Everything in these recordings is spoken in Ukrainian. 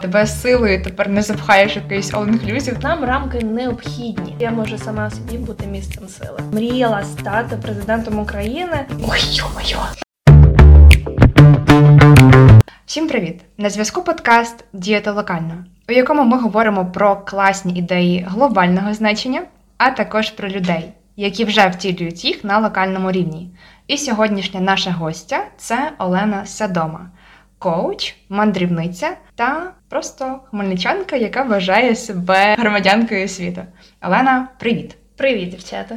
Тебе силою тепер не запхаєш якийсь all-inclusive. Нам рамки необхідні. Я можу сама собі бути місцем сили. Мріяла стати президентом України. Ой, йо-моє! Всім привіт! На зв'язку подкаст Діяти локально, у якому ми говоримо про класні ідеї глобального значення, а також про людей, які вже втілюють їх на локальному рівні. І сьогоднішня наша гостя це Олена Садома, коуч, мандрівниця та просто хмельничанка, яка вважає себе громадянкою світу. Олена, привіт! Привіт, дівчата!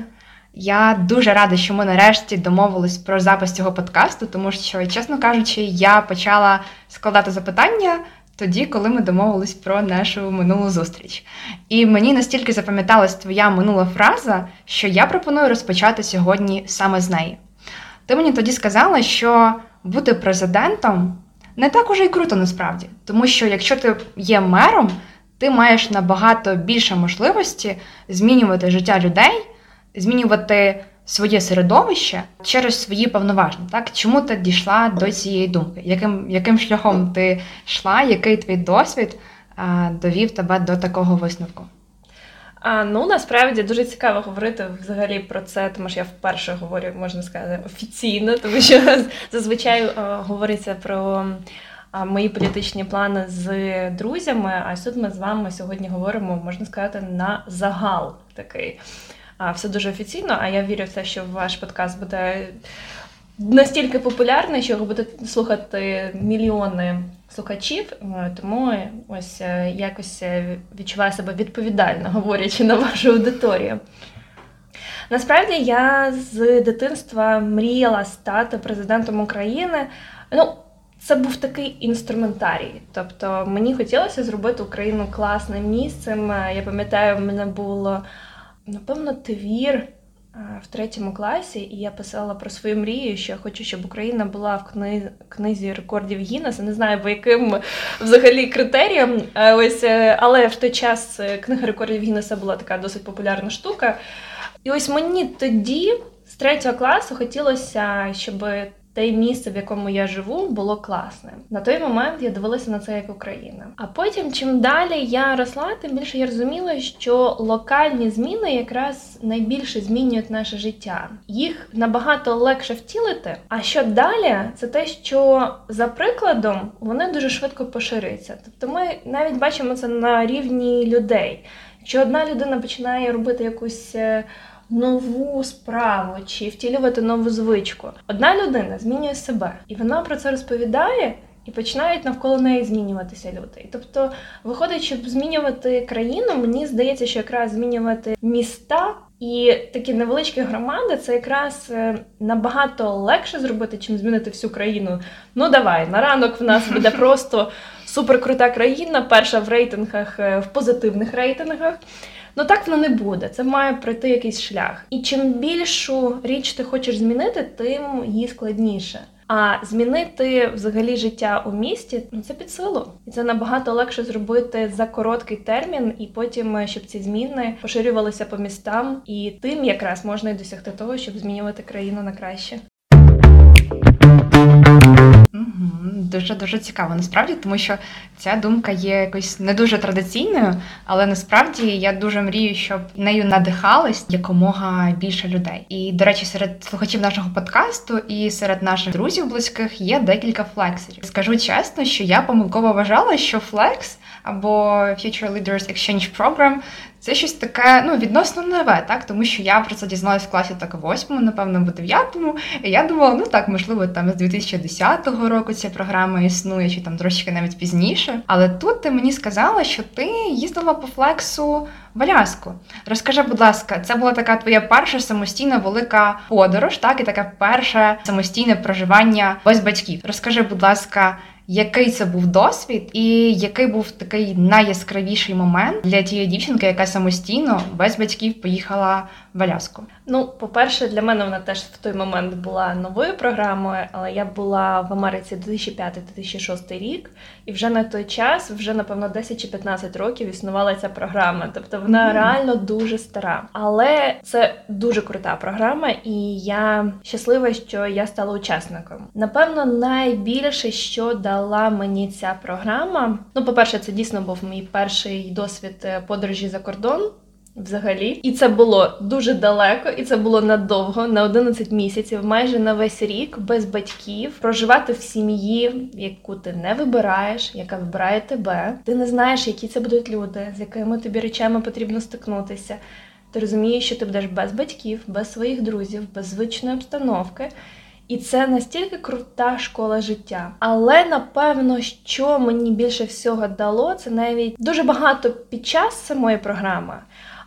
Я дуже рада, що ми нарешті домовились про запис цього подкасту, тому що, чесно кажучи, я почала складати запитання тоді, коли ми домовились про нашу минулу зустріч. І мені настільки запам'яталась твоя минула фраза, що я пропоную розпочати сьогодні саме з неї. Ти мені тоді сказала, що бути президентом не так уже й круто насправді, тому що якщо ти є мером, ти маєш набагато більше можливості змінювати життя людей змінювати своє середовище через свої повноваження. Так чому ти дійшла до цієї думки? Яким яким шляхом ти йшла? Який твій досвід довів тебе до такого висновку? А, Ну насправді дуже цікаво говорити взагалі про це, тому що я вперше говорю, можна сказати, офіційно, тому що зазвичай а, говориться про. Мої політичні плани з друзями, а тут ми з вами сьогодні говоримо, можна сказати, на загал такий все дуже офіційно. А я вірю в те, що ваш подкаст буде настільки популярний, що його будуть слухати мільйони слухачів. Е, тому ось е, якось е, відчуваю себе відповідально, говорячи на вашу аудиторію. Насправді я з дитинства мріяла стати президентом України. Ну, це був такий інструментарій. Тобто мені хотілося зробити Україну класним місцем. Я пам'ятаю, в мене було напевно, твір е, в третьому класі, і я писала про свою мрію, що я хочу, щоб Україна була в кни... книзі рекордів Гіннеса. Не знаю, по яким взагалі критеріям. Е, ось, е, але в той час книга рекордів Гіннеса була така досить популярна штука. І ось мені тоді, з третього класу, хотілося, щоб те місце, в якому я живу, було класним. На той момент я дивилася на це як Україна. А потім, чим далі я росла, тим більше я розуміла, що локальні зміни якраз найбільше змінюють наше життя. Їх набагато легше втілити. А що далі, це те, що за прикладом вони дуже швидко поширюються. Тобто, ми навіть бачимо це на рівні людей. Якщо одна людина починає робити якусь е, нову справу чи втілювати нову звичку. Одна людина змінює себе, і вона про це розповідає. І починають навколо неї змінюватися люди. Тобто, виходить, щоб змінювати країну, мені здається, що якраз змінювати міста і такі невеличкі громади це якраз е, набагато легше зробити, чим змінити всю країну. Ну давай на ранок в нас буде просто суперкрута країна, перша в рейтингах, е, в позитивних рейтингах. Ну так воно не буде. Це має пройти якийсь шлях. І чим більшу річ ти хочеш змінити, тим її складніше. А змінити взагалі життя у місті ну це під силу, і це набагато легше зробити за короткий термін, і потім е, щоб ці зміни поширювалися по містам, і тим якраз можна й досягти того, щоб змінювати країну на краще. Дуже-дуже цікаво, насправді, тому що ця думка є якось не дуже традиційною, але насправді я дуже мрію, щоб нею надихались якомога більше людей. І, до речі, серед слухачів нашого подкасту і серед наших друзів близьких є декілька флексерів. Скажу чесно, що я помилково вважала, що флекс або Future Leaders Exchange Program це щось таке, ну, відносно нове, так? Тому що я про це дізналась в класі так восьмому, напевно, або дев'ятому. І я думала, ну так, можливо, там з 2010 року ця програма існує, чи там трошки навіть пізніше. Але тут ти мені сказала, що ти їздила по флексу в. Розкажи, будь ласка, це була така твоя перша самостійна велика подорож, так, і таке перше самостійне проживання без батьків. Розкажи, будь ласка який це був досвід, і який був такий найяскравіший момент для тієї дівчинки, яка самостійно без батьків поїхала в Аляску? Ну, по-перше, для мене вона теж в той момент була новою програмою, але я була в Америці 2005-2006 рік, і вже на той час, вже напевно 10 чи 15 років існувала ця програма. Тобто вона mm-hmm. реально дуже стара. Але це дуже крута програма, і я щаслива, що я стала учасником. Напевно, найбільше, що дала мені ця програма. Ну, по-перше, це дійсно був мій перший досвід е, подорожі за кордон взагалі. І це було дуже далеко, і це було надовго, на 11 місяців, майже на весь рік, без батьків, проживати в сім'ї, яку ти не вибираєш, яка вибирає тебе. Ти не знаєш, які це будуть люди, з якими тобі речами потрібно стикнутися. Ти розумієш, що ти будеш без батьків, без своїх друзів, без звичної обстановки. І це настільки крута школа життя. Але напевно, що мені більше всього дало, це навіть дуже багато під час самої програми.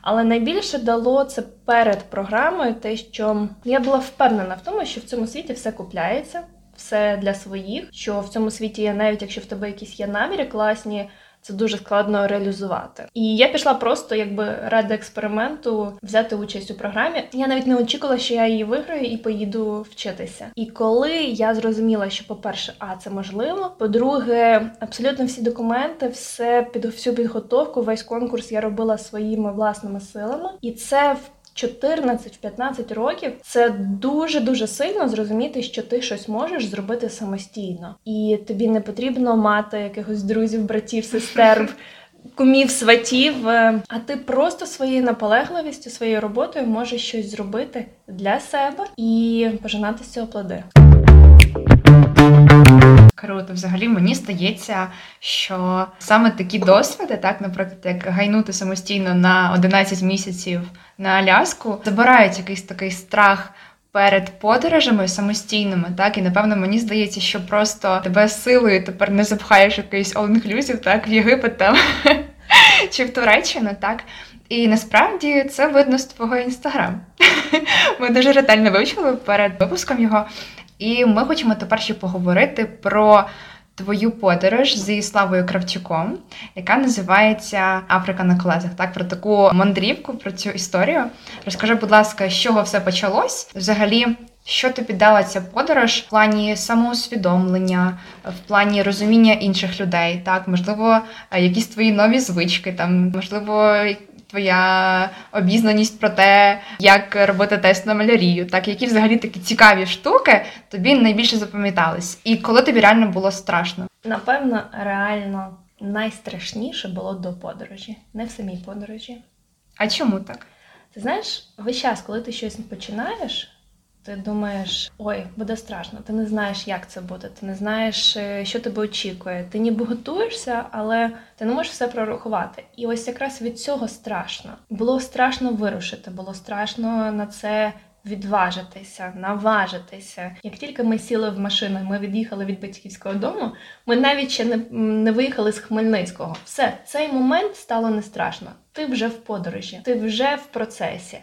Але найбільше дало це перед програмою, те, що я була впевнена в тому, що в цьому світі все купляється, все для своїх. Що в цьому світі, навіть якщо в тебе якісь є наміри класні, це дуже складно реалізувати. І я пішла просто, якби ради експерименту, взяти участь у програмі. Я навіть не очікувала, що я її виграю і поїду вчитися. І коли я зрозуміла, що, по-перше, а це можливо. По-друге, абсолютно всі документи, все під всю підготовку, весь конкурс я робила своїми власними силами, і це в 14-15 років це дуже дуже сильно зрозуміти, що ти щось можеш зробити самостійно, і тобі не потрібно мати якихось друзів, братів, сестер. Кумів, сватів, а ти просто своєю наполегливістю, своєю роботою можеш щось зробити для себе і пожинати з цього плоди. Круто, взагалі мені здається, що саме такі досвіди, так, наприклад, як гайнути самостійно на 11 місяців на Аляску, забирають якийсь такий страх. Перед подорожами самостійними, так і напевно мені здається, що просто тебе силою тепер не запхаєш якийсь all-inclusive, так в Єгипет там чи в Туреччину, так. І насправді це видно з твого інстаграм. Ми дуже ретельно вивчили перед випуском його. І ми хочемо тепер ще поговорити про твою подорож зі Славою Кравчуком, яка називається Африка на колесах. Так, про таку мандрівку, про цю історію. Розкажи, будь ласка, з чого все почалось? Взагалі, що тобі дала ця подорож в плані самоусвідомлення, в плані розуміння інших людей? Так, можливо, якісь твої нові звички, там можливо, твоя обізнаність про те, як робити тест на малярію, так які взагалі такі цікаві штуки тобі найбільше запам'ятались, і коли тобі реально було страшно? Напевно, реально найстрашніше було до подорожі, не в самій подорожі. А чому так? Ти знаєш, весь час, коли ти щось починаєш. Ти думаєш, ой, буде страшно, ти не знаєш, як це буде, ти не знаєш, е, що тебе очікує. Ти ніби готуєшся, але ти не можеш все прорахувати. І ось якраз від цього страшно. Було страшно вирушити, було страшно на це відважитися, наважитися. Як тільки ми сіли в машину, ми від'їхали від батьківського дому, ми навіть ще не, не виїхали з Хмельницького. Все, цей момент стало не страшно. Ти вже в подорожі, ти вже в процесі.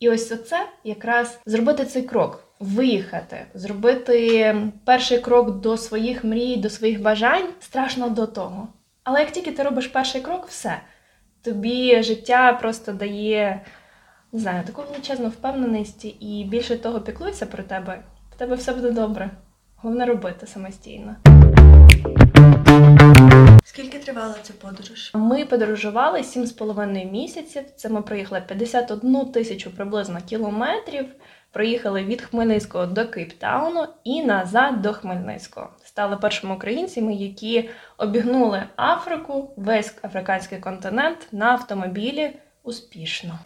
І ось оце якраз зробити цей крок, виїхати, зробити перший крок до своїх мрій, до своїх бажань страшно до того. Але як тільки ти робиш перший крок, все. Тобі життя просто дає, не знаю, таку величезну впевненість і більше того піклується про тебе. В тебе все буде добре. Головне робити самостійно. Скільки тривала ця подорож? Ми подорожували 7,5 місяців. Це ми проїхали 51 тисячу приблизно кілометрів. Проїхали від Хмельницького до Кейптауну і назад до Хмельницького. Стали першими українцями, які обігнули Африку, весь африканський континент на автомобілі успішно.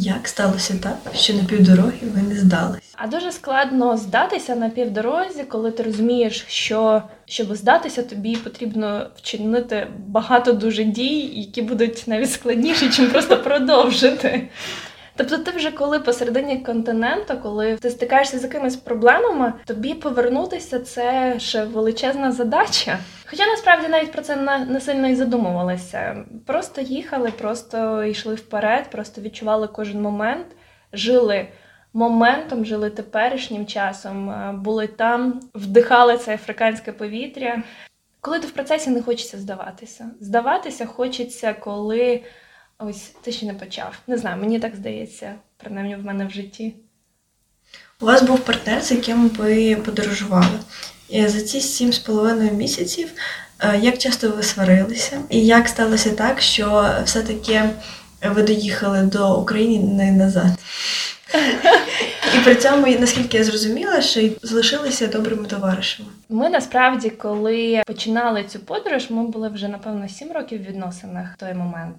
Як сталося так, що на півдороги ви не здались? А дуже складно здатися на півдорозі, коли ти розумієш, що щоб здатися, тобі потрібно вчинити багато дуже дій, які будуть навіть складніші, чим просто продовжити. Тобто, ти вже коли посередині континенту, коли ти стикаєшся з якимись проблемами, тобі повернутися це ще величезна задача. Хоча насправді навіть про це не сильно і задумувалися. Просто їхали, просто йшли вперед, просто відчували кожен момент, жили моментом, жили теперішнім часом, е, були там, вдихали це африканське повітря. Коли ти в процесі не хочеться здаватися. Здаватися хочеться, коли ось ти ще не почав. Не знаю, мені так здається, принаймні в мене в житті. У вас був партнер, з яким ви подорожували. І за ці сім з половиною місяців е, як часто ви сварилися? І як сталося так, що все-таки ви доїхали до України не назад? І при цьому, наскільки я зрозуміла, що й залишилися добрими товаришами. Ми насправді, коли починали цю подорож, ми були вже напевно сім років в відносинах в той момент.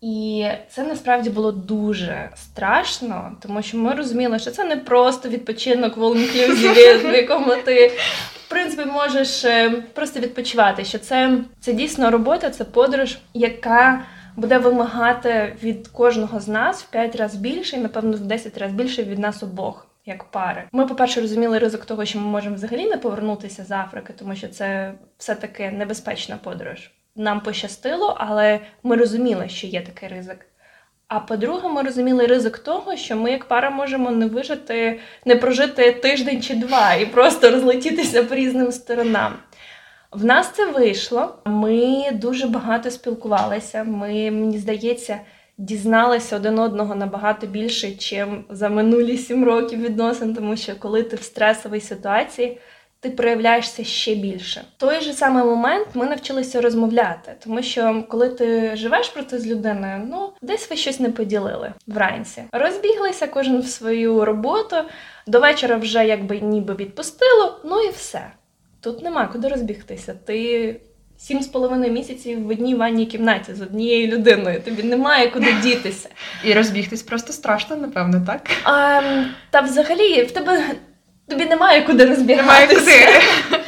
І це насправді було дуже страшно, тому що ми розуміли, що це не просто відпочинок в в якому ти в принципі можеш е, просто відпочивати. Що це, це дійсно робота, це подорож, яка буде вимагати від кожного з нас в 5 разів більше, і напевно в 10 разів більше від нас обох. Як пари, ми, по-перше, розуміли ризик того, що ми можемо взагалі не повернутися з Африки, тому що це все таки небезпечна подорож нам пощастило, але ми розуміли, що є такий ризик. А по-друге, ми розуміли ризик того, що ми, як пара, можемо не вижити, не прожити тиждень чи два і просто розлетітися по різним сторонам. В нас це вийшло. Ми дуже багато спілкувалися. Ми, мені здається, дізналися один одного набагато більше, ніж за минулі сім років відносин, тому що коли ти в стресовій ситуації ти проявляєшся ще більше. В той же самий момент ми навчилися розмовляти, тому що коли ти живеш проти з людиною, ну десь ви щось не поділили вранці. Розбіглися кожен в свою роботу. До вечора вже якби ніби відпустило, ну і все. Тут нема куди розбігтися. Ти сім з половиною місяців в одній ванній кімнаті з однією людиною. Тобі немає куди дітися. І розбігтись просто страшно, напевно, так? А, Та взагалі в тебе тобі немає куди розбігатися. куди.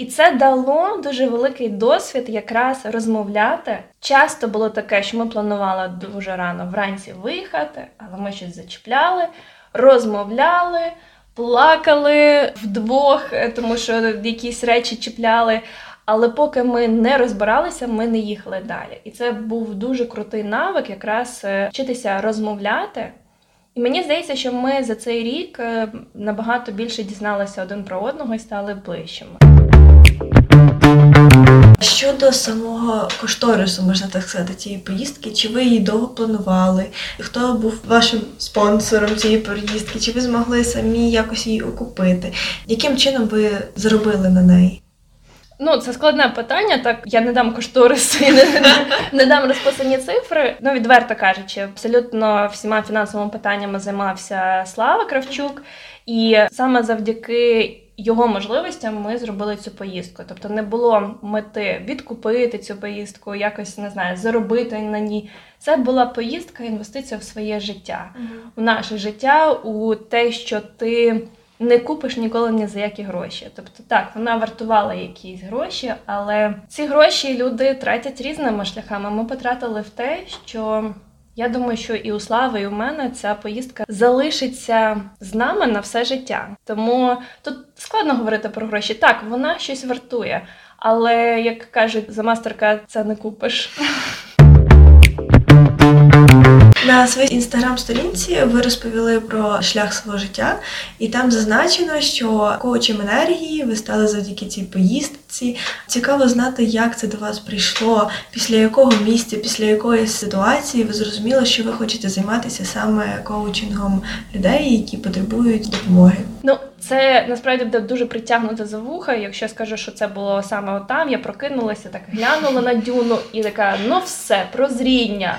І це дало дуже великий досвід якраз розмовляти. Часто було таке, що ми планували дуже рано вранці виїхати, але ми щось зачіпляли, розмовляли, плакали вдвох, е, тому що якісь речі чіпляли. Але поки ми не розбиралися, ми не їхали далі. І це був дуже крутий навик, якраз е, вчитися розмовляти. І мені здається, що ми за цей рік е, набагато більше дізналися один про одного і стали ближчими. Щодо самого кошторису, можна так сказати, цієї поїздки, чи ви її довго планували? Хто був вашим спонсором цієї поїздки? Чи ви змогли самі якось її окупити? Яким чином ви заробили на неї? Ну, це складне питання. Так я не дам кошторису і не, не, не дам розписані цифри. Ну, відверто кажучи, абсолютно всіма фінансовими питаннями займався Слава Кравчук, і саме завдяки. Його можливостям ми зробили цю поїздку. Тобто не було мети відкупити цю поїздку, якось не знаю, заробити на ній. Це була поїздка, інвестиція в своє життя, mm в наше життя, у те, що ти не купиш ніколи ні за які гроші. Тобто, так, вона вартувала якісь гроші, але ці гроші люди тратять різними шляхами. Ми потратили в те, що. Я думаю, що і у Слави, і у мене ця поїздка залишиться з нами на все життя. Тому тут складно говорити про гроші. Так, вона щось вартує, але як кажуть, за мастерка це не купиш. На своїй інстаграм-сторінці ви розповіли про шлях свого життя, і там зазначено, що коучем енергії ви стали завдяки цій поїздці. Цікаво знати, як це до вас прийшло, після якого місця, після якої ситуації ви зрозуміли, що ви хочете займатися саме коучингом людей, які потребують допомоги. Ну, це насправді буде дуже притягнуто за вуха. Якщо я скажу, що це було саме отам, я прокинулася, так глянула на дюну і така: ну все, прозріння.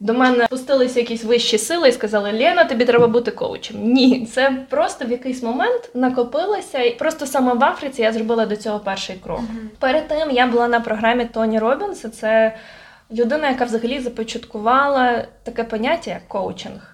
До мене спустилися якісь вищі сили і сказали: Лена, тобі треба бути коучем. Ні, це просто в якийсь момент накопилося, і просто саме в Африці я зробила до цього перший крок. Uh-huh. Перед тим я була на програмі Тоні Робінса. Це людина, яка взагалі започаткувала таке поняття як коучинг.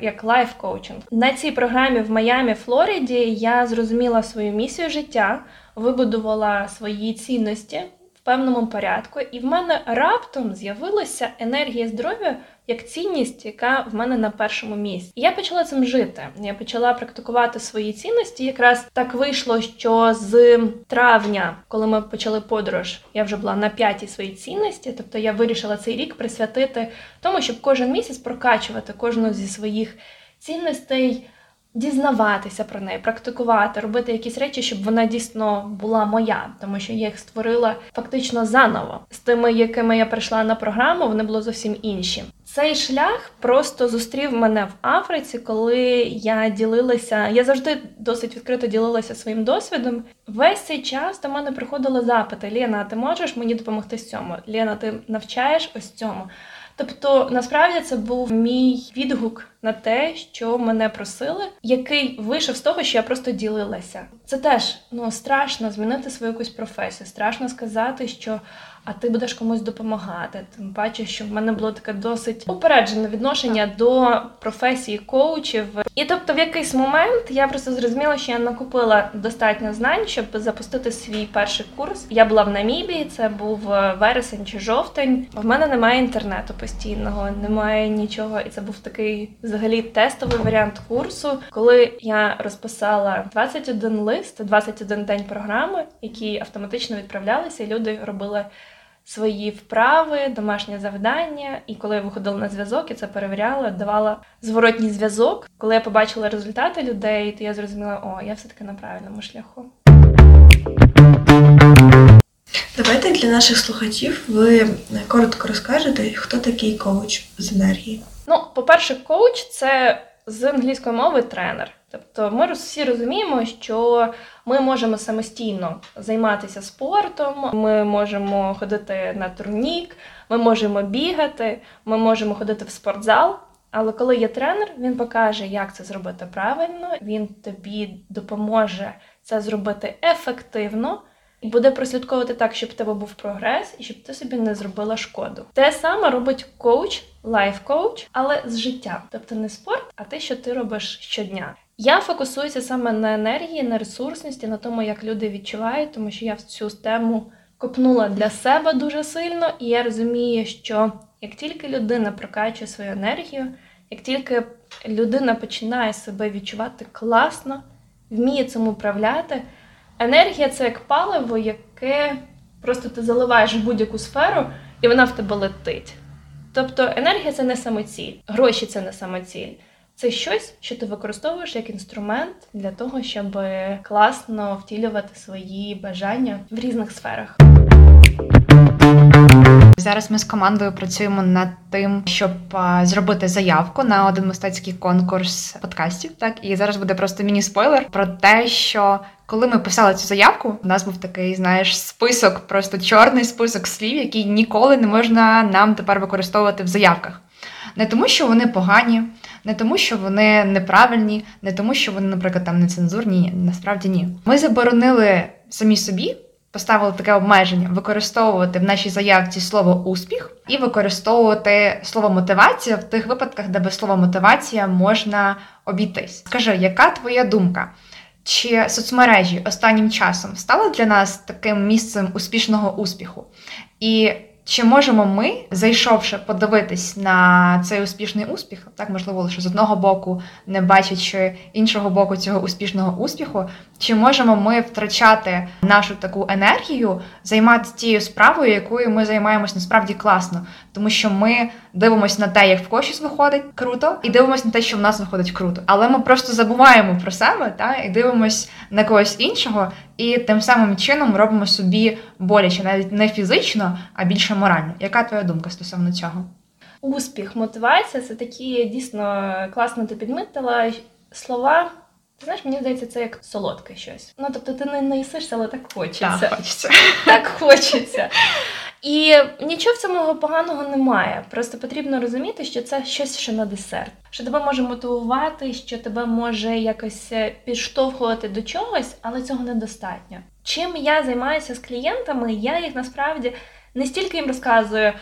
Як лайф коучинг на цій програмі в Майамі, Флориді, я зрозуміла свою місію життя, вибудувала свої цінності, в певному порядку, і в мене раптом з'явилася енергія здоров'я як цінність, яка в мене на першому місці. І я почала цим жити. Я почала практикувати свої цінності. Якраз так вийшло, що з травня, коли ми почали подорож, я вже була на п'ятій своїй цінності. Тобто я вирішила цей рік присвятити тому, щоб кожен місяць прокачувати кожну зі своїх цінностей дізнаватися про неї, практикувати, робити якісь речі, щоб вона дійсно була моя, тому що я їх створила фактично заново. З тими, якими я прийшла на програму, вони були зовсім інші. Цей шлях просто зустрів мене в Африці, коли я ділилася. Я завжди досить відкрито ділилася своїм досвідом. Весь цей час до мене приходили запити: Лена, ти можеш мені допомогти з цьому? Лена, ти навчаєш ось цьому. Тобто, насправді це був мій відгук на те, що мене просили, який вийшов з того, що я просто ділилася. Це теж ну страшно змінити свою якусь професію. Страшно сказати, що а ти будеш комусь допомагати. Тим паче, що в мене було таке досить упереджене відношення до професії коучів. І тобто, в якийсь момент я просто зрозуміла, що я накупила достатньо знань, щоб запустити свій перший курс. Я була в Намібії, це був вересень чи жовтень. В мене немає інтернету постійного, немає нічого, і це був такий взагалі тестовий варіант курсу, коли я розписала 21 лист, 21 день програми, які автоматично відправлялися, і люди робили свої вправи, домашнє завдання. І коли я виходила на зв'язок, і це перевіряла, давала зворотній зв'язок. Коли я побачила результати людей, то я зрозуміла, о, я все-таки на правильному шляху. Давайте для наших слухачів ви коротко розкажете, хто такий коуч з енергії. Ну, по-перше, коуч це з англійської мови тренер. Тобто ми всі розуміємо, що ми можемо самостійно займатися спортом, ми можемо ходити на турнік, ми можемо бігати, ми можемо ходити в спортзал. Але коли є тренер, він покаже, як це зробити правильно, він тобі допоможе це зробити ефективно. І буде прослідковувати так, щоб в тебе був прогрес і щоб ти собі не зробила шкоду. Те саме робить коуч, лайф-коуч, але з життя. Тобто не спорт, а те, що ти робиш щодня. Я фокусуюся саме на енергії, на ресурсності, на тому, як люди відчувають, тому що я в цю тему копнула для себе дуже сильно, і я розумію, що як тільки людина прокачує свою енергію, як тільки людина починає себе відчувати класно, вміє цим управляти. Енергія це як паливо, яке просто ти заливаєш в будь-яку сферу, і вона в тебе летить. Тобто енергія це не самоціль, гроші це не самоціль. Це щось, що ти використовуєш як інструмент для того, щоб класно втілювати свої бажання в різних сферах. Зараз ми з командою працюємо над тим, щоб зробити заявку на один мистецький конкурс подкастів. Так і зараз буде просто міні-спойлер про те, що коли ми писали цю заявку, у нас був такий, знаєш, список, просто чорний список слів, який ніколи не можна нам тепер використовувати в заявках. Не тому, що вони погані, не тому, що вони неправильні, не тому, що вони, наприклад, там нецензурні. Насправді ні. Ми заборонили самі собі поставили таке обмеження використовувати в нашій заявці слово успіх і використовувати слово мотивація в тих випадках, де без слова мотивація можна обійтись. Скажи, яка твоя думка? Чи соцмережі останнім часом стали для нас таким місцем успішного успіху? І чи можемо ми, зайшовши подивитись на цей успішний успіх, так можливо, лише з одного боку, не бачачи іншого боку цього успішного успіху, чи можемо ми втрачати нашу таку енергію, займатися тією справою, якою ми займаємось насправді класно, тому що ми дивимося на те, як в коші виходить круто, і дивимося на те, що в нас виходить круто. Але ми просто забуваємо про себе та і дивимось на когось іншого, і тим самим чином робимо собі боляче, навіть не фізично, а більше морально. Яка твоя думка стосовно цього? Успіх, мотивація це такі дійсно класно ти підмітила слова. Знаєш, мені здається, це як солодке щось. Ну тобто ти не наїсишся, але так хочеться. Так, хочеться. Так хочеться. І нічого в цьому поганого немає. Просто потрібно розуміти, що це щось що на десерт, що тебе може мотивувати, що тебе може якось е, підштовхувати до чогось, але цього недостатньо. Чим я займаюся з клієнтами, я їх насправді не стільки їм розказую.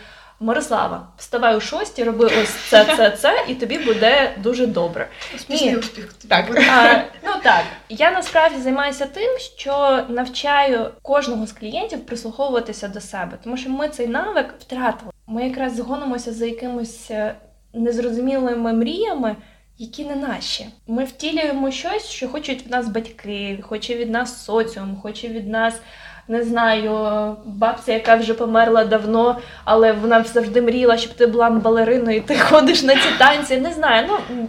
Мирослава, вставай у шості, роби ось це, це, це, і тобі буде дуже добре. Успішний успіх. Так. А, ну так. Я насправді займаюся тим, що навчаю кожного з клієнтів прислуховуватися до себе, тому що ми цей навик втратили. Ми якраз згонимося за якимось е, незрозумілими мріями. Які не наші. Ми втілюємо щось, що хочуть від нас батьки, хоче від нас соціум, хоче від нас не знаю, бабця, яка вже померла давно, але вона завжди мріяла, щоб ти була балериною, і ти ходиш на ці танці. Не знаю. ну...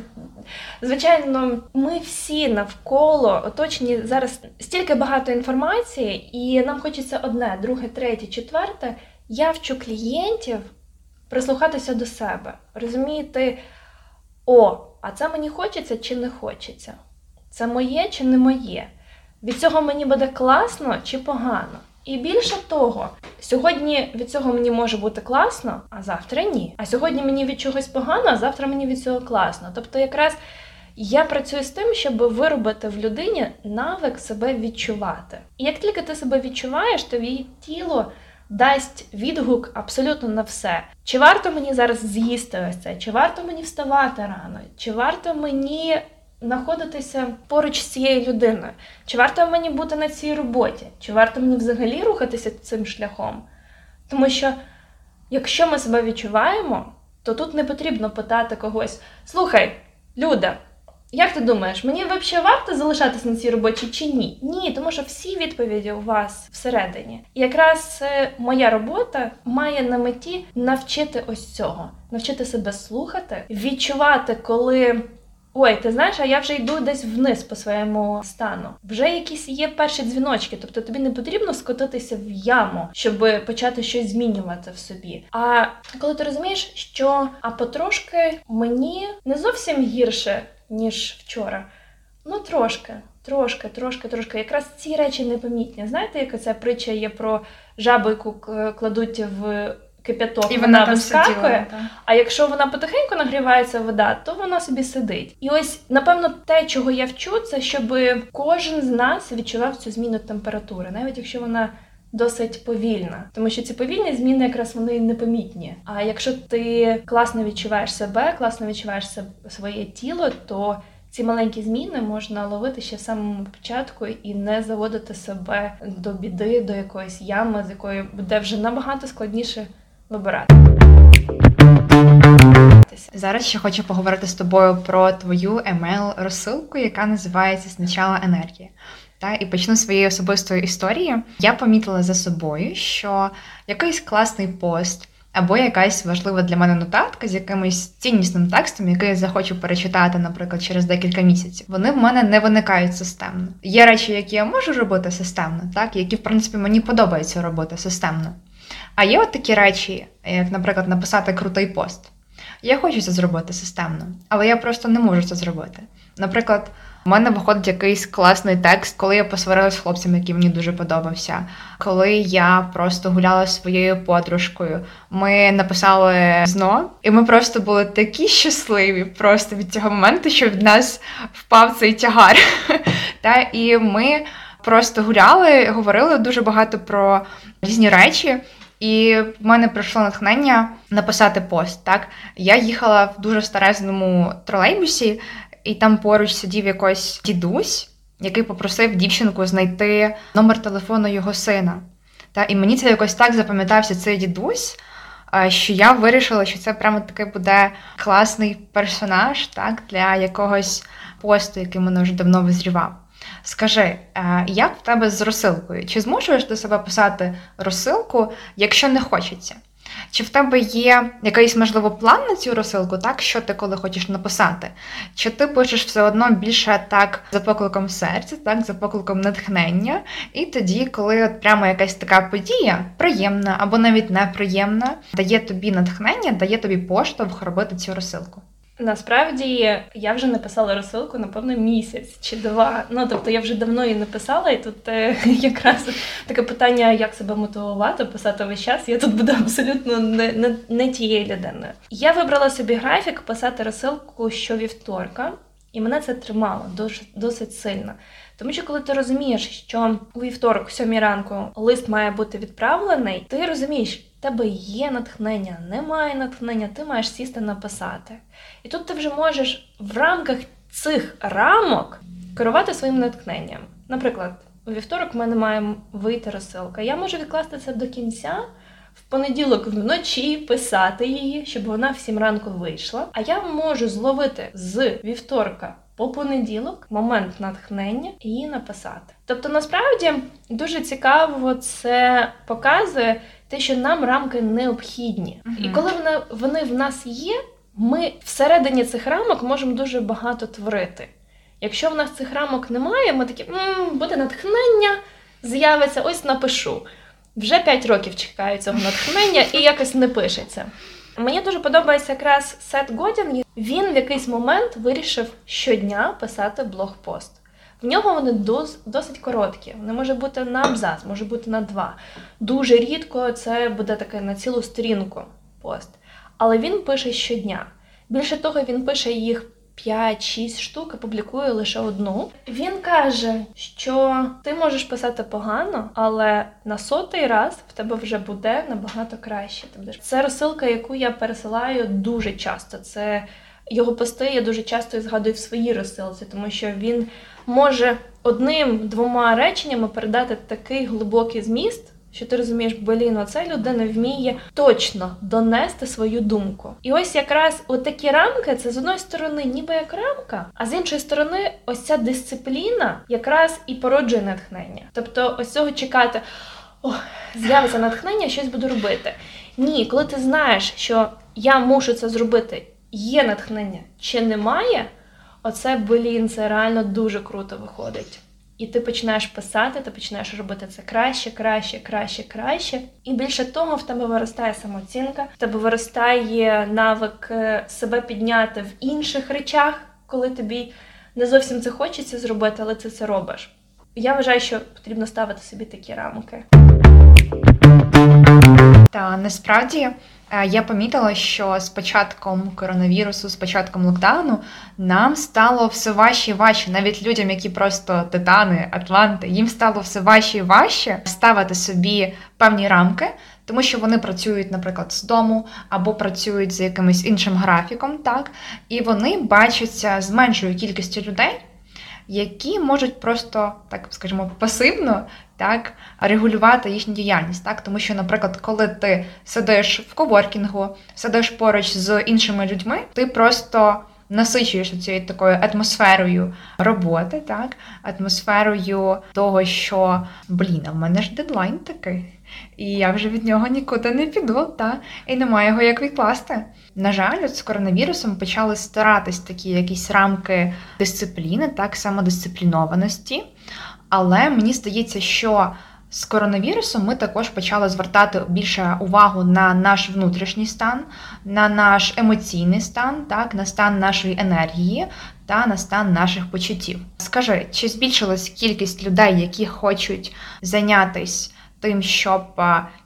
Звичайно, ми всі навколо оточені зараз стільки багато інформації, і нам хочеться одне, друге, третє, четверте. Я вчу клієнтів прислухатися до себе, розуміти, о, а це мені хочеться чи не хочеться? Це моє чи не моє? Від цього мені буде класно чи погано? І більше того, сьогодні від цього мені може бути класно, а завтра ні. А сьогодні мені від чогось погано, а завтра мені від цього класно. Тобто, якраз я працюю з тим, щоб виробити в людині навик себе відчувати. І як тільки ти себе відчуваєш, то твоє тіло дасть відгук абсолютно на все. Чи варто мені зараз з'їсти ось це? Чи варто мені вставати рано? Чи варто мені знаходитися поруч з цією людиною? Чи варто мені бути на цій роботі? Чи варто мені взагалі рухатися цим шляхом? Тому що, якщо ми себе відчуваємо, то тут не потрібно питати когось: слухай, Люда. Як ти думаєш, мені взагалі варто залишатися на цій роботі чи ні? Ні, тому що всі відповіді у вас всередині. І якраз е, моя робота має на меті навчити ось цього, навчити себе слухати, відчувати, коли. Ой, ти знаєш, а я вже йду десь вниз по своєму стану. Вже якісь є перші дзвіночки, тобто тобі не потрібно скотитися в яму, щоб почати щось змінювати в собі. А коли ти розумієш, що а потрошки мені не зовсім гірше ніж вчора. Ну, трошки, трошки, трошки, трошки. Якраз ці речі непомітні. Знаєте, яка ця притча є про жабу, яку кладуть в кип'яток, і вона, вона вискакує. А якщо вона потихеньку нагрівається вода, то вона собі сидить. І ось, напевно, те, чого я вчу, це щоб кожен з нас відчував цю зміну температури, навіть якщо вона досить повільна, тому що ці повільні зміни якраз вони непомітні. А якщо ти класно відчуваєш себе, класно відчуваєш своє тіло, то ці маленькі зміни можна ловити ще в самому початку і не заводити себе до біди, до якоїсь ями, з якої буде вже набагато складніше вибирати. Зараз ще хочу поговорити з тобою про твою емейл розсилку, яка називається Сначала енергія. Та і почну своєї особистої історії. Я помітила за собою, що якийсь класний пост. Або якась важлива для мене нотатка з якимось ціннісним текстом, який я захочу перечитати, наприклад, через декілька місяців. Вони в мене не виникають системно. Є речі, які я можу робити системно, так які, в принципі, мені подобається робити системно. А є от такі речі, як, наприклад, написати крутий пост. Я хочу це зробити системно, але я просто не можу це зробити. Наприклад. У мене виходить якийсь класний текст, коли я посварилася з хлопцем, який мені дуже подобався. Коли я просто гуляла зі своєю подружкою, ми написали зно, і ми просто були такі щасливі просто від цього моменту, що від нас впав цей тягар. Та і ми просто гуляли, говорили дуже багато про різні речі. І в мене прийшло натхнення написати пост. Так я їхала в дуже старезному тролейбусі, і там поруч сидів якийсь дідусь, який попросив дівчинку знайти номер телефону його сина. Та, І мені це якось так запам'ятався цей дідусь, що я вирішила, що це прямо такий буде класний персонаж так, для якогось посту, який мене вже давно визрівав. Скажи, е, як в тебе з розсилкою? Чи змушуєш ти себе писати розсилку, якщо не хочеться? Чи в тебе є якийсь, можливо, план на цю розсилку, так, що ти коли хочеш написати? Чи ти пишеш все одно більше так за покликом серця, так, за покликом натхнення, і тоді, коли от прямо якась така подія, приємна або навіть неприємна, дає тобі натхнення, дає тобі поштовх робити цю розсилку? Насправді я вже написала розсилку, напевно, місяць чи два. Ну тобто я вже давно її написала, і тут е, якраз таке питання, як себе мотивувати, писати весь час. Я тут буду абсолютно не, не, не тією людиною. Я вибрала собі графік писати розсилку щовівторка, і мене це тримало досить, досить сильно. Тому що коли ти розумієш, що у вівторок, сьомій ранку, лист має бути відправлений, ти розумієш тебе є натхнення, немає натхнення, ти маєш сісти написати. І тут ти вже можеш в рамках цих рамок керувати своїм натхненням. Наприклад, у вівторок в мене має вийти розсилка. Я можу відкласти це до кінця. В понеділок вночі писати її, щоб вона в сім ранку вийшла. А я можу зловити з вівторка по понеділок момент натхнення і написати. Тобто, насправді дуже цікаво це показує те, що нам рамки необхідні. Uh-huh. І коли вони, вони в нас є. ми всередині цих рамок можемо дуже багато творити. Якщо в нас цих рамок немає, ми такі М, буде натхнення, з'явиться, ось напишу. Вже 5 років чекаю цього натхнення і якось не пишеться. Мені дуже подобається якраз Сет Годін. Він в якийсь момент вирішив щодня писати блогпост. В нього вони дос, досить короткі. Вони може бути на абзац, може бути на два. Дуже рідко це буде таке на цілу сторінку пост. Але він пише щодня. Більше того, він пише їх 5-6 штук, публікує лише одну. Він каже, що ти можеш писати погано, але на сотий раз в тебе вже буде набагато краще. Тобто Це розсилка, яку я пересилаю дуже часто. Це його пости я дуже часто згадую в своїй розсилці, тому що він може одним-двома реченнями передати такий глибокий зміст. Що ти розумієш, блін, оця людина вміє точно донести свою думку. І ось якраз такі рамки це з одної сторони, ніби як рамка, а з іншої сторони, ось ця дисципліна якраз і породжує натхнення. Тобто, ось цього чекати, о, з'явиться натхнення, щось буду робити. Ні, коли ти знаєш, що я мушу це зробити, є натхнення чи немає, оце блін, це реально дуже круто виходить. І ти починаєш писати, ти починаєш робити це краще, краще, краще, краще. І більше того, в тебе виростає самооцінка, в тебе виростає навик е, себе підняти в інших речах, коли тобі не зовсім це хочеться зробити, але ти це робиш. Я вважаю, що потрібно ставити собі такі рамки. Та насправді я помітила, що з початком коронавірусу, з початком локдауну, нам стало все важче і важче, навіть людям, які просто титани, атланти, їм стало все важче і важче ставити собі певні рамки, тому що вони працюють, наприклад, з дому або працюють за якимось іншим графіком, так? І вони бачаться з меншою кількістю людей які можуть просто, так скажімо, пасивно так, регулювати їхню діяльність. Так? Тому що, наприклад, коли ти сидиш в коворкінгу, сидиш поруч з іншими людьми, ти просто насичуєшся цією такою атмосферою роботи, так, атмосферою того, що блін, а в мене ж дедлайн такий, і я вже від нього нікуди не піду, та, і немає його як відкласти. На жаль, з коронавірусом почали старатись такі якісь рамки дисципліни, так самодисциплінованості. Але мені здається, що з коронавірусом ми також почали звертати більше увагу на наш внутрішній стан, на наш емоційний стан, так, на стан нашої енергії та на стан наших почуттів. Скажи, чи збільшилась кількість людей, які хочуть зайнятися тим, щоб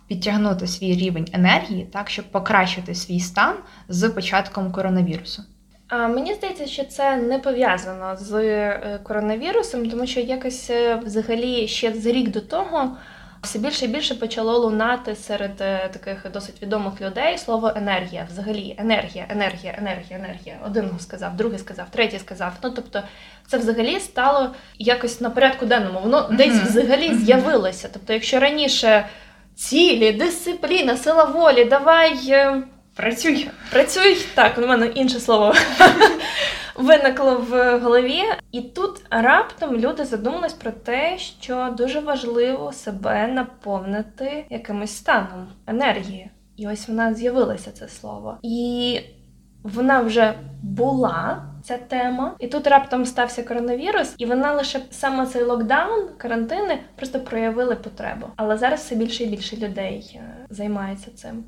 підтягнути свій рівень енергії, так щоб покращити свій стан з початком коронавірусу? Мені здається, що це не пов'язано з е, коронавірусом, тому що якось е, взагалі ще з рік до того все більше і більше почало лунати серед е, таких досить відомих людей слово енергія. Взагалі, енергія, енергія, енергія, енергія. Один сказав, другий сказав, третій сказав. Ну тобто, це взагалі стало якось на порядку денному. Воно mm-hmm. десь взагалі з'явилося. Тобто, якщо раніше цілі, дисципліна, сила волі, давай. Працюй. Працюй. Так, у мене інше слово виникло в голові. І тут раптом люди задумались про те, що дуже важливо себе наповнити якимось станом енергії. І ось вона з'явилася це слово. І вона вже була. Ця тема, і тут раптом стався коронавірус, і вона лише саме цей локдаун, карантини просто проявили потребу. Але зараз все більше і більше людей е, займається цим.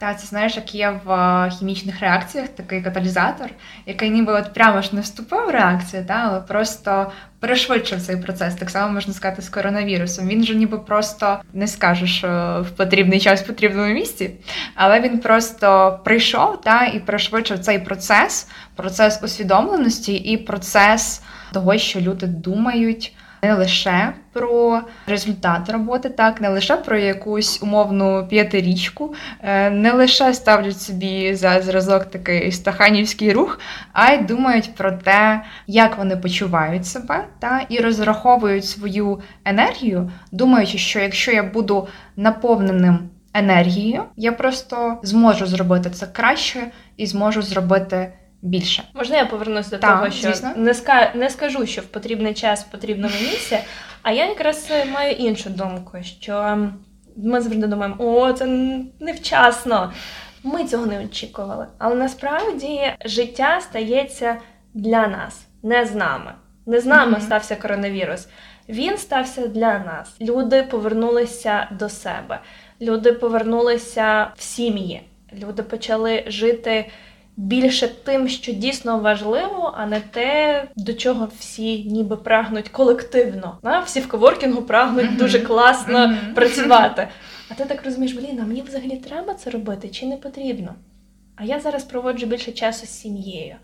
Та це знаєш, як є в е, хімічних реакціях такий каталізатор, який ніби от прямо ж не вступив в реакцію, та, але просто перешвидшив цей процес. Так само можна сказати з коронавірусом. Він же ніби просто не скажеш в потрібний час в потрібному місці, але він просто прийшов та і перешвидшив цей процес, процес усвідомленості і процес того, що люди думають не лише про результат роботи, так не лише про якусь умовну п'ятирічку, е, не лише ставлять собі за зразок такий стаханівський рух, а й думають про те, як вони почувають себе, та і розраховують свою енергію, думаючи, що якщо я буду наповненим енергією, я просто зможу зробити це краще і зможу зробити більше. Можна я повернуся до так, того, що звісно. не ска... не скажу, що в потрібний час в потрібному місці, а я якраз маю іншу думку, що ми завжди думаємо, о, це невчасно. Ми цього не очікували. Але насправді життя стається для нас, не з нами. Не з нами mm-hmm. стався коронавірус. Він стався для нас. Люди повернулися до себе, люди повернулися в сім'ї, люди почали жити більше тим, що дійсно важливо, а не те, до чого всі ніби прагнуть колективно. А всі в коворкінгу прагнуть mm-hmm. дуже класно mm-hmm. працювати. А ти так розумієш, блін, а мені взагалі треба це робити чи не потрібно? А я зараз проводжу більше часу з сім'єю.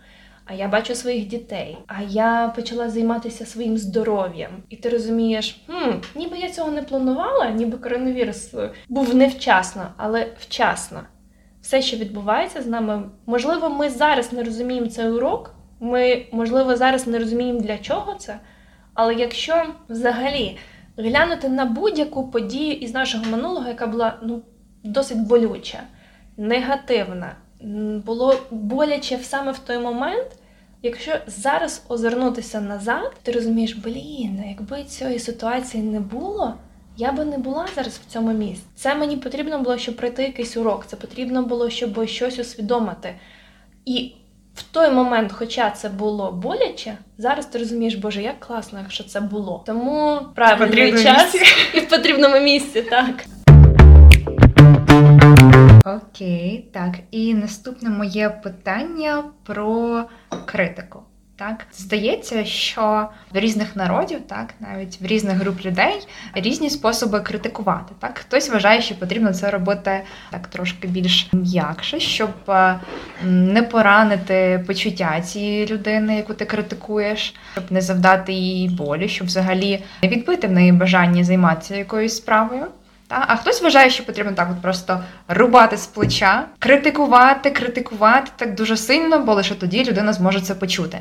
А я бачу своїх дітей, а я почала займатися своїм здоров'ям. І ти розумієш, хм, ніби я цього не планувала, ніби коронавірус був невчасно, але вчасно все, що відбувається з нами, можливо, ми зараз не розуміємо цей урок. Ми, можливо, зараз не розуміємо, для чого це. Але якщо взагалі глянути на будь-яку подію із нашого минулого, яка була ну, досить болюча, негативна, було боляче саме в той момент, якщо зараз озирнутися назад, ти розумієш, блін, якби цієї ситуації не було я би не була зараз в цьому місці. Це мені потрібно було, щоб пройти якийсь урок. Це потрібно було, щоб щось усвідомити. І в той момент, хоча це було боляче, зараз ти розумієш, Боже, як класно, якщо це було. Тому правильний час і в потрібному місці, так. Окей, так. І наступне моє питання про критику. Так здається, що в різних народів, так навіть в різних груп людей різні способи критикувати. Так, хтось вважає, що потрібно це робити так трошки більш м'якше, щоб е, не поранити почуття цієї людини, яку ти критикуєш, щоб не завдати їй болі, щоб взагалі не відбити в неї бажання займатися якоюсь справою. Та? А хтось вважає, що потрібно так от просто рубати з плеча, критикувати, критикувати так дуже сильно, бо лише тоді людина зможе це почути.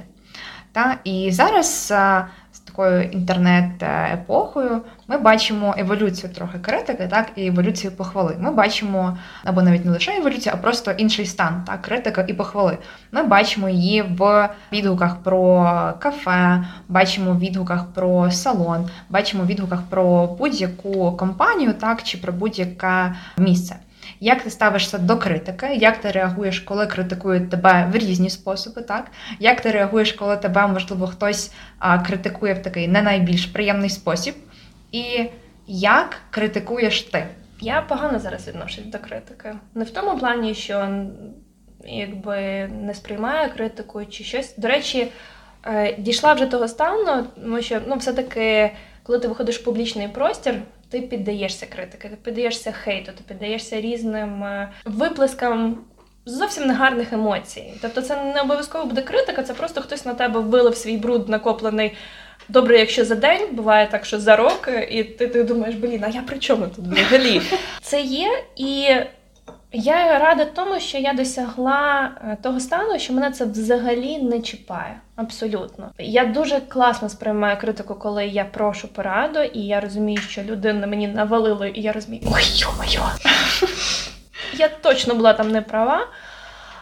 Та? І зараз е, з такою інтернет-епохою ми бачимо еволюцію трохи критики, так, і еволюцію похвали. Ми бачимо, або навіть не лише еволюцію, а просто інший стан, так, критика і похвали. Ми бачимо її в відгуках про кафе, бачимо відгуках про салон, бачимо відгуках про будь-яку компанію, так, чи про будь-яке місце. Як ти ставишся до критики, як ти реагуєш, коли критикують тебе в різні способи, так? Як ти реагуєш, коли тебе, можливо, хтось а, критикує в такий не найбільш приємний спосіб? І як критикуєш ти? Я погано зараз відношусь до критики. Не в тому плані, що якби не сприймаю критику чи щось. До речі, е, дійшла вже того стану, тому що ну, все-таки, коли ти виходиш в публічний простір, ти піддаєшся критики, ти піддаєшся хейту, ти піддаєшся різним е, виплескам зовсім негарних емоцій. Тобто, це не обов'язково буде критика, це просто хтось на тебе вилив свій бруд накоплений. Добре, якщо за день буває так, що за рок, і ти ти думаєш, блін, а я при чому тут взагалі? Це є, і я рада тому, що я досягла е, того стану, що мене це взагалі не чіпає. Абсолютно. Я дуже класно сприймаю критику, коли я прошу пораду, і я розумію, що людина мені навалила, і я розумію, ой, йо-моє, я точно була там не права.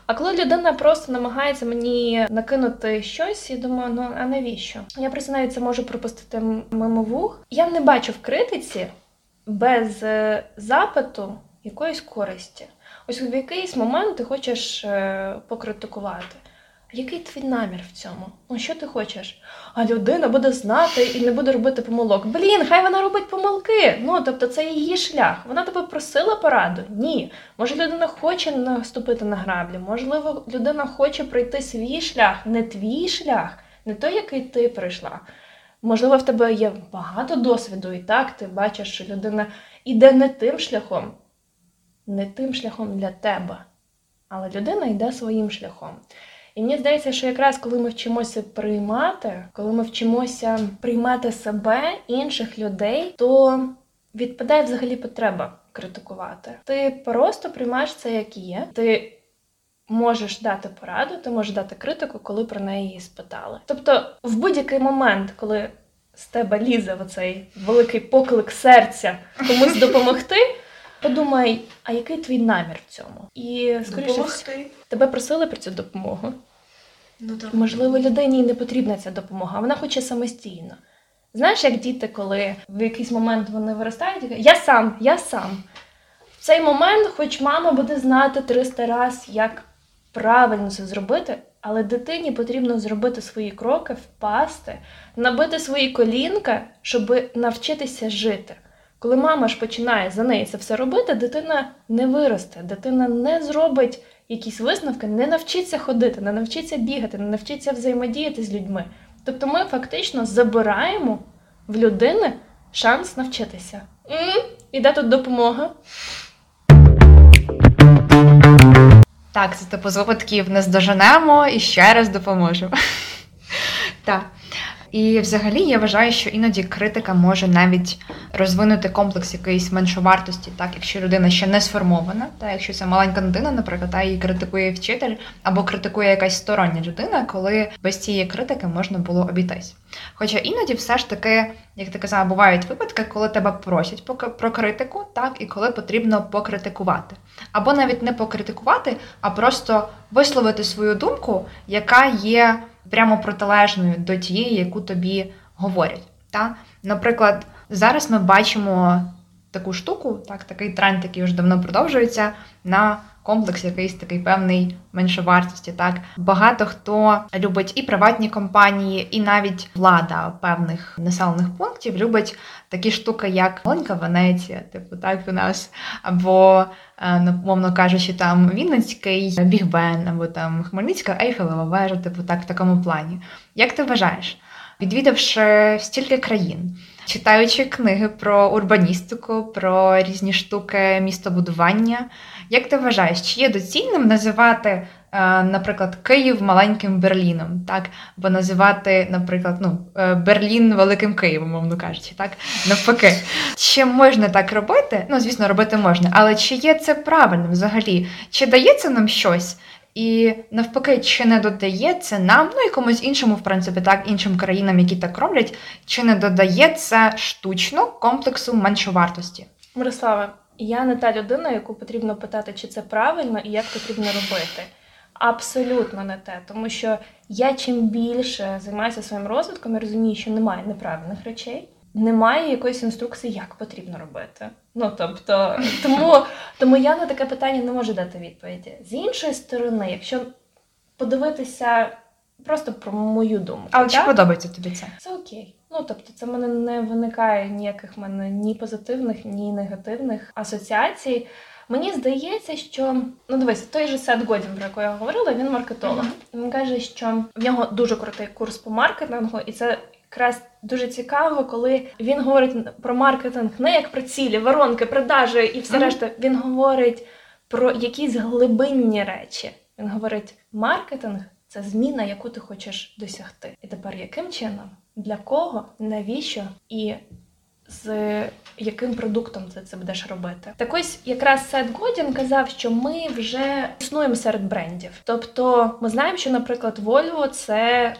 А коли людина просто намагається мені накинути щось, я думаю, ну а навіщо? Я просто навіть це можу пропустити мимо вух. Я не бачу в критиці без е, запиту якоїсь користі. Ось в якийсь момент ти хочеш е, покритикувати. Який твій намір в цьому? Ну що ти хочеш? А людина буде знати і не буде робити помилок. Блін, хай вона робить помилки. Ну тобто це її шлях. Вона тебе просила пораду? Ні. Може, людина хоче наступити на граблі, можливо, людина хоче пройти свій шлях, не твій шлях, не той, який ти пройшла. Можливо, в тебе є багато досвіду, і так ти бачиш, що людина іде не тим шляхом, не тим шляхом для тебе, але людина йде своїм шляхом. І мені здається, що якраз коли ми вчимося приймати, коли ми вчимося приймати себе, інших людей, то відпадає взагалі потреба критикувати. Ти просто приймаєш це, як є. Ти можеш дати пораду, ти можеш дати критику, коли про неї спитали. Тобто, в будь-який момент, коли з тебе лізе оцей великий поклик серця комусь допомогти. Подумай, а який твій намір в цьому? І скоріше тебе просили про цю допомогу. Ну, так. Можливо, людині не потрібна ця допомога, вона хоче самостійно. Знаєш, як діти, коли в якийсь момент вони виростають, я сам, я сам. В цей момент, хоч мама буде знати 300 раз, як правильно це зробити, але дитині потрібно зробити свої кроки, впасти, набити свої колінка, щоб навчитися жити. Коли мама ж починає за неї це все робити, дитина не виросте, дитина не зробить якісь висновки, не навчиться ходити, не навчиться бігати, не навчиться взаємодіяти з людьми. Тобто ми фактично забираємо в людини шанс навчитися. М-м, І де тут допомога? Так, це типу з випадків не здоженемо і ще раз допоможемо. Так. І взагалі я вважаю, що іноді критика може навіть розвинути комплекс якоїсь меншовартості, так якщо людина ще не сформована, та якщо це маленька дитина, наприклад, та її критикує вчитель або критикує якась стороння людина, коли без цієї критики можна було обійтись. Хоча іноді все ж таки, як ти казала, бувають випадки, коли тебе просять про критику, так і коли потрібно покритикувати, або навіть не покритикувати, а просто висловити свою думку, яка є прямо протилежною до тієї, яку тобі говорять. Та? Наприклад, зараз ми бачимо таку штуку, так, такий тренд, який вже давно продовжується, на комплекс якийсь такий певний меншовартості. Так багато хто любить і приватні компанії, і навіть влада певних населених пунктів любить такі штуки, як маленька Венеція, типу так у нас, або е, мовно кажучи, там Вінницький Бігбен, або там Хмельницька Ейфелева вежа, типу так в такому плані. Як ти вважаєш? Відвідавши стільки країн, читаючи книги про урбаністику, про різні штуки містобудування, як ти вважаєш, чи є доцільним називати, е, наприклад, Київ маленьким Берліном, так? Бо називати, наприклад, ну, е, Берлін великим Києвом, мовно кажучи, так? Навпаки, чи можна так робити? Ну, звісно, робити можна, але чи є це правильним взагалі? Чи дається нам щось? І навпаки, чи не додає це нам, ну якомусь іншому, в принципі, так, іншим країнам, які так роблять, чи не додає це штучно комплексу меншовартості? Мирослава, я не та людина, яку потрібно питати, чи це правильно і як потрібно робити. Абсолютно не те, тому що я чим більше займаюся своїм розвитком, я розумію, що немає неправильних речей, немає якоїсь інструкції, як потрібно робити. Ну тобто, тому тому я на таке питання не можу дати відповіді. З іншої сторони, якщо подивитися просто про мою думку, але так? чи подобається тобі це? Це окей. Ну тобто, це в мене не виникає ніяких в мене ні позитивних, ні негативних асоціацій. Мені здається, що ну дивись, той же Сет Годін, про якого я говорила, він маркетолог. Mm-hmm. Він каже, що в нього дуже крутий курс по маркетингу, і це якраз дуже цікаво, коли він говорить про маркетинг не як про цілі, воронки, продажі і все mm-hmm. решта. Він говорить про якісь глибинні речі. Він говорить, маркетинг це зміна, яку ти хочеш досягти. І тепер яким чином? Для кого, навіщо і з яким продуктом ти це будеш робити? Так ось якраз Сет Годін казав, що ми вже існуємо серед брендів. Тобто ми знаємо, що, наприклад, Volvo – це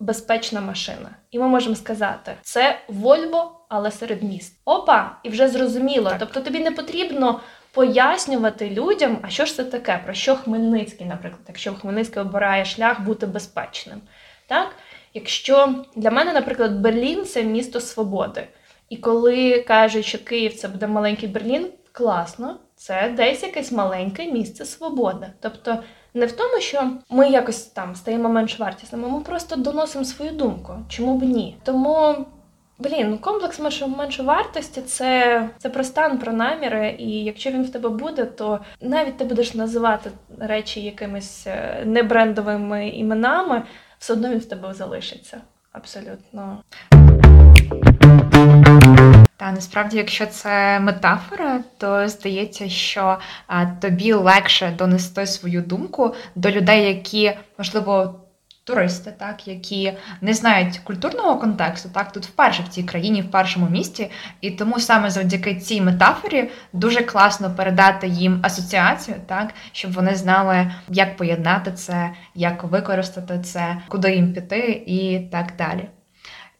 безпечна машина, і ми можемо сказати, це Volvo, але серед міст. Опа, і вже зрозуміло. Так. Тобто тобі не потрібно. Пояснювати людям, а що ж це таке, про що Хмельницький, наприклад, якщо Хмельницький обирає шлях бути безпечним. Так? Якщо для мене, наприклад, Берлін це місто свободи. І коли кажуть, що Київ це буде маленький Берлін, класно, це десь якесь маленьке місце свободи. Тобто не в тому, що ми якось там стаємо менш вартісними, ми просто доносимо свою думку. Чому б ні? Тому. Блін, комплекс меншовартості це це про стан, про наміри, і якщо він в тебе буде, то навіть ти будеш називати речі якимись е, небрендовими іменами, все одно він в тебе залишиться. Абсолютно. Та насправді, якщо це метафора, то здається, що а, тобі легше донести свою думку до людей, які можливо туристи, так які не знають культурного контексту, так тут вперше в цій країні, в першому місті, і тому саме завдяки цій метафорі дуже класно передати їм асоціацію, так щоб вони знали, як поєднати це, як використати це, куди їм піти, і так далі.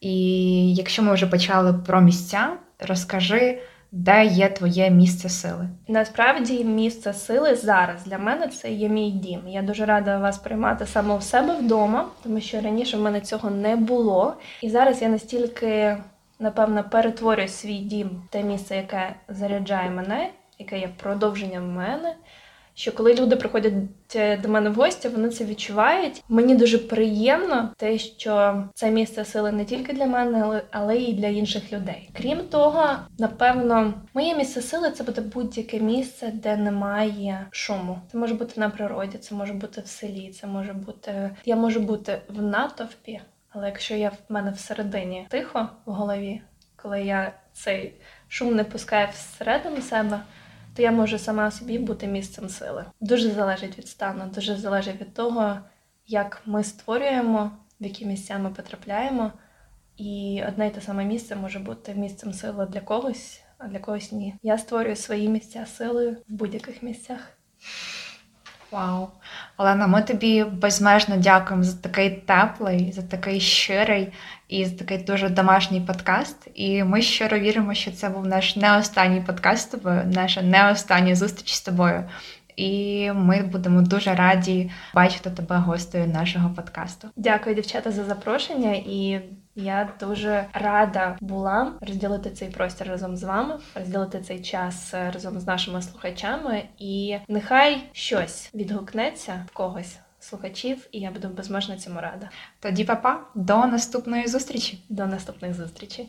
І якщо ми вже почали про місця, розкажи. Де є твоє місце сили? Насправді місце сили зараз для мене це є мій дім. Я дуже рада вас приймати саме в себе вдома, тому що раніше в мене цього не було. І зараз я настільки, напевно, перетворюю свій дім те місце, яке заряджає мене, яке є продовженням мене. Що коли люди приходять е, до мене в гості, вони це відчувають. Мені дуже приємно те, що це місце сили не тільки для мене, але- але й для інших людей. Крім того, напевно, моє місце сили це буде будь-яке місце, де немає шуму. Це може бути на природі, це може бути в селі, це може бути. Я можу бути в натовпі, але якщо я в мене всередині тихо в голові, коли я цей шум не пускаю всередину себе, то я можу сама собі бути місцем сили. Дуже залежить від стану, дуже залежить від того, як ми створюємо, в які місця ми потрапляємо. І одне й те саме місце може бути місцем сили для когось, а для когось ні. Я створюю свої місця сили в будь-яких місцях. Вау. Олена, ми тобі безмежно дякуємо за такий теплий, за такий щирий і за такий дуже домашній подкаст. І ми щиро віримо, що це був наш не останній подкаст з тобою, наша не остання зустріч з тобою. І ми будемо дуже раді бачити тебе гостею нашого подкасту. Дякую, дівчата, за запрошення, і я дуже рада була розділити цей простір разом з вами, розділити цей час е, разом з нашими слухачами. І нехай щось відгукнеться в когось слухачів, і я буду безмежно цьому рада. Тоді, папа, до наступної зустрічі. До наступних зустрічей.